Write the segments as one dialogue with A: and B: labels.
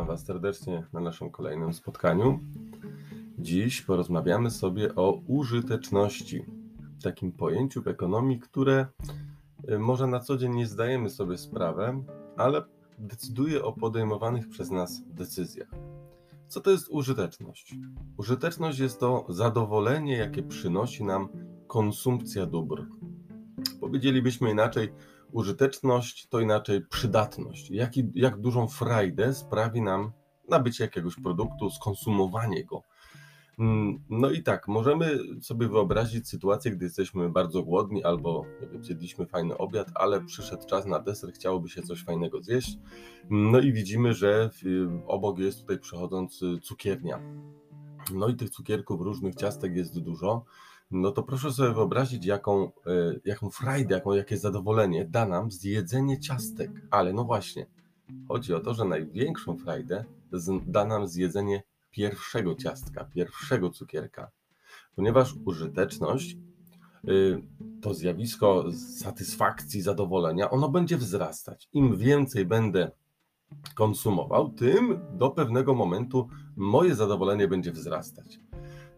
A: Witam Was serdecznie na naszym kolejnym spotkaniu. Dziś porozmawiamy sobie o użyteczności, takim pojęciu w ekonomii, które y, może na co dzień nie zdajemy sobie sprawy, ale decyduje o podejmowanych przez nas decyzjach. Co to jest użyteczność? Użyteczność jest to zadowolenie, jakie przynosi nam konsumpcja dóbr. Powiedzielibyśmy inaczej, użyteczność to inaczej przydatność. Jak, jak dużą frajdę sprawi nam nabycie jakiegoś produktu, skonsumowanie go. Mm, no i tak, możemy sobie wyobrazić sytuację, gdy jesteśmy bardzo głodni albo wiem, zjedliśmy fajny obiad, ale przyszedł czas na deser, chciałoby się coś fajnego zjeść. No i widzimy, że obok jest tutaj przechodząc cukiernia. No i tych cukierków różnych ciastek jest dużo no to proszę sobie wyobrazić, jaką, e, jaką frajdę, jaką, jakie zadowolenie da nam zjedzenie ciastek. Ale no właśnie, chodzi o to, że największą frajdę da nam zjedzenie pierwszego ciastka, pierwszego cukierka, ponieważ użyteczność y, to zjawisko satysfakcji, zadowolenia, ono będzie wzrastać. Im więcej będę konsumował, tym do pewnego momentu moje zadowolenie będzie wzrastać.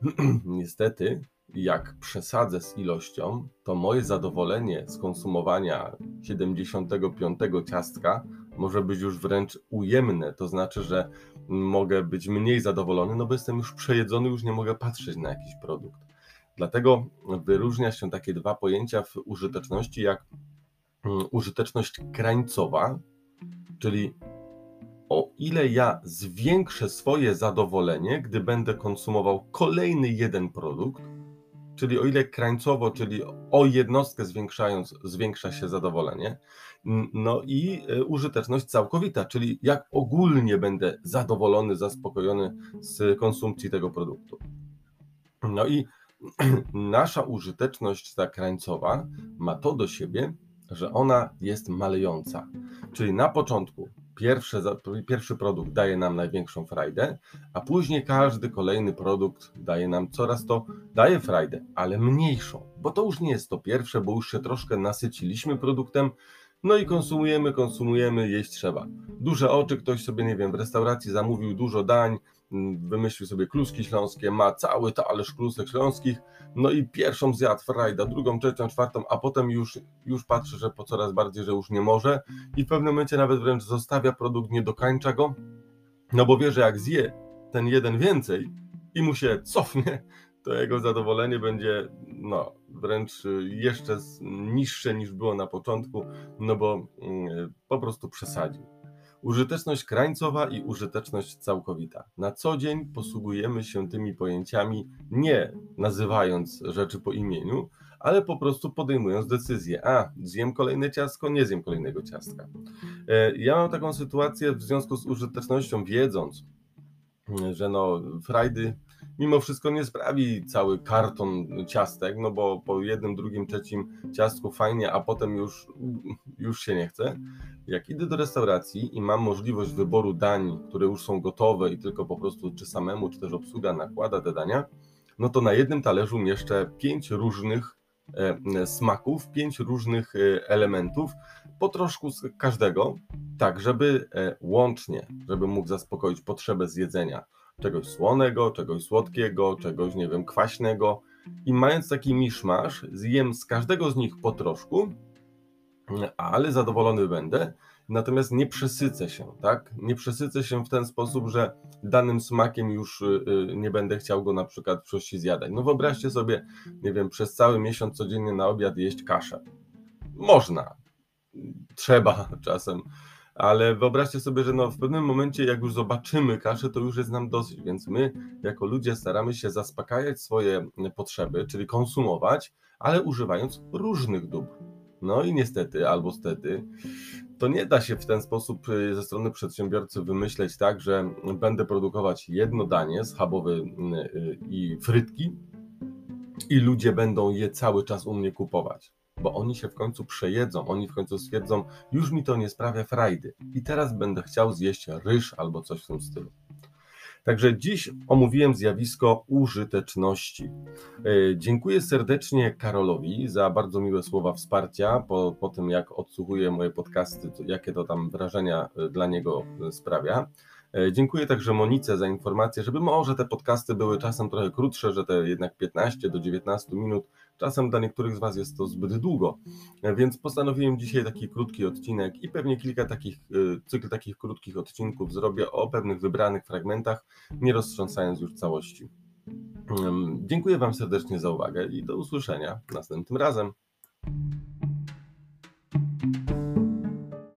A: Niestety, jak przesadzę z ilością, to moje zadowolenie z konsumowania 75 ciastka może być już wręcz ujemne. To znaczy, że mogę być mniej zadowolony, no bo jestem już przejedzony, już nie mogę patrzeć na jakiś produkt. Dlatego wyróżnia się takie dwa pojęcia w użyteczności, jak mm, użyteczność krańcowa, czyli o ile ja zwiększę swoje zadowolenie, gdy będę konsumował kolejny jeden produkt, czyli o ile krańcowo, czyli o jednostkę zwiększając, zwiększa się zadowolenie, no i e, użyteczność całkowita, czyli jak ogólnie będę zadowolony, zaspokojony z konsumpcji tego produktu. No i nasza użyteczność ta krańcowa ma to do siebie, że ona jest malejąca. Czyli na początku pierwszy, pierwszy produkt daje nam największą frajdę, a później każdy kolejny produkt daje nam coraz to, daje frajdę, ale mniejszą, bo to już nie jest to pierwsze, bo już się troszkę nasyciliśmy produktem, no i konsumujemy, konsumujemy, jeść trzeba. Duże oczy, ktoś sobie, nie wiem, w restauracji zamówił dużo dań, mm, wymyślił sobie kluski śląskie, ma cały talerz klusek śląskich, no i pierwszą zjadł frajda, drugą, trzecią, czwartą, a potem już, już patrzy, że po coraz bardziej, że już nie może i w pewnym momencie nawet wręcz zostawia produkt, nie dokańcza go, no bo wie, że jak zje ten jeden więcej i mu się cofnie, to jego zadowolenie będzie no, wręcz jeszcze niższe niż było na początku, no bo mm, po prostu przesadził. Użyteczność krańcowa i użyteczność całkowita. Na co dzień posługujemy się tymi pojęciami nie nazywając rzeczy po imieniu, ale po prostu podejmując decyzję. A, zjem kolejne ciastko, nie zjem kolejnego ciastka. E, ja mam taką sytuację w związku z użytecznością, wiedząc, że no, frajdy mimo wszystko nie sprawi cały karton ciastek, no bo po jednym, drugim, trzecim ciastku fajnie, a potem już, już się nie chce. Jak idę do restauracji i mam możliwość wyboru dań, które już są gotowe i tylko po prostu czy samemu, czy też obsługa nakłada te dania, no to na jednym talerzu mieszczę pięć różnych e, smaków, pięć różnych e, elementów, po troszku z każdego, tak żeby e, łącznie, żeby mógł zaspokoić potrzebę zjedzenia czegoś słonego, czegoś słodkiego, czegoś, nie wiem, kwaśnego. I mając taki miszmasz, zjem z każdego z nich po troszku, ale zadowolony będę. Natomiast nie przesycę się, tak? Nie przesycę się w ten sposób, że danym smakiem już y, y, nie będę chciał go na przykład w przyszłości zjadać. No wyobraźcie sobie, nie wiem, przez cały miesiąc codziennie na obiad jeść kaszę. Można, trzeba czasem ale wyobraźcie sobie, że no w pewnym momencie, jak już zobaczymy kaszę, to już jest nam dosyć, więc my jako ludzie staramy się zaspokajać swoje potrzeby, czyli konsumować, ale używając różnych dóbr. No i niestety, albo stety, to nie da się w ten sposób y, ze strony przedsiębiorcy wymyśleć tak, że będę produkować jedno danie schabowe y, i frytki i ludzie będą je cały czas u mnie kupować bo oni się w końcu przejedzą, oni w końcu stwierdzą, już mi to nie sprawia frajdy i teraz będę chciał zjeść ryż albo coś w tym stylu. Także dziś omówiłem zjawisko użyteczności. E, dziękuję serdecznie Karolowi za bardzo miłe słowa wsparcia po, po tym, jak odsłuchuję moje podcasty, jakie to tam wrażenia e, dla niego sprawia. E, dziękuję także Monice za informację, żeby może te podcasty były czasem trochę krótsze, że te jednak 15 do 19 minut, czasem dla niektórych z Was jest to zbyt długo, e, więc postanowiłem dzisiaj taki krótki odcinek i pewnie kilka takich, e, cykl takich krótkich odcinków zrobię o pewnych wybranych fragmentach, nie roztrząsając już całości. Dziękuję Wam serdecznie za uwagę i do usłyszenia następnym razem.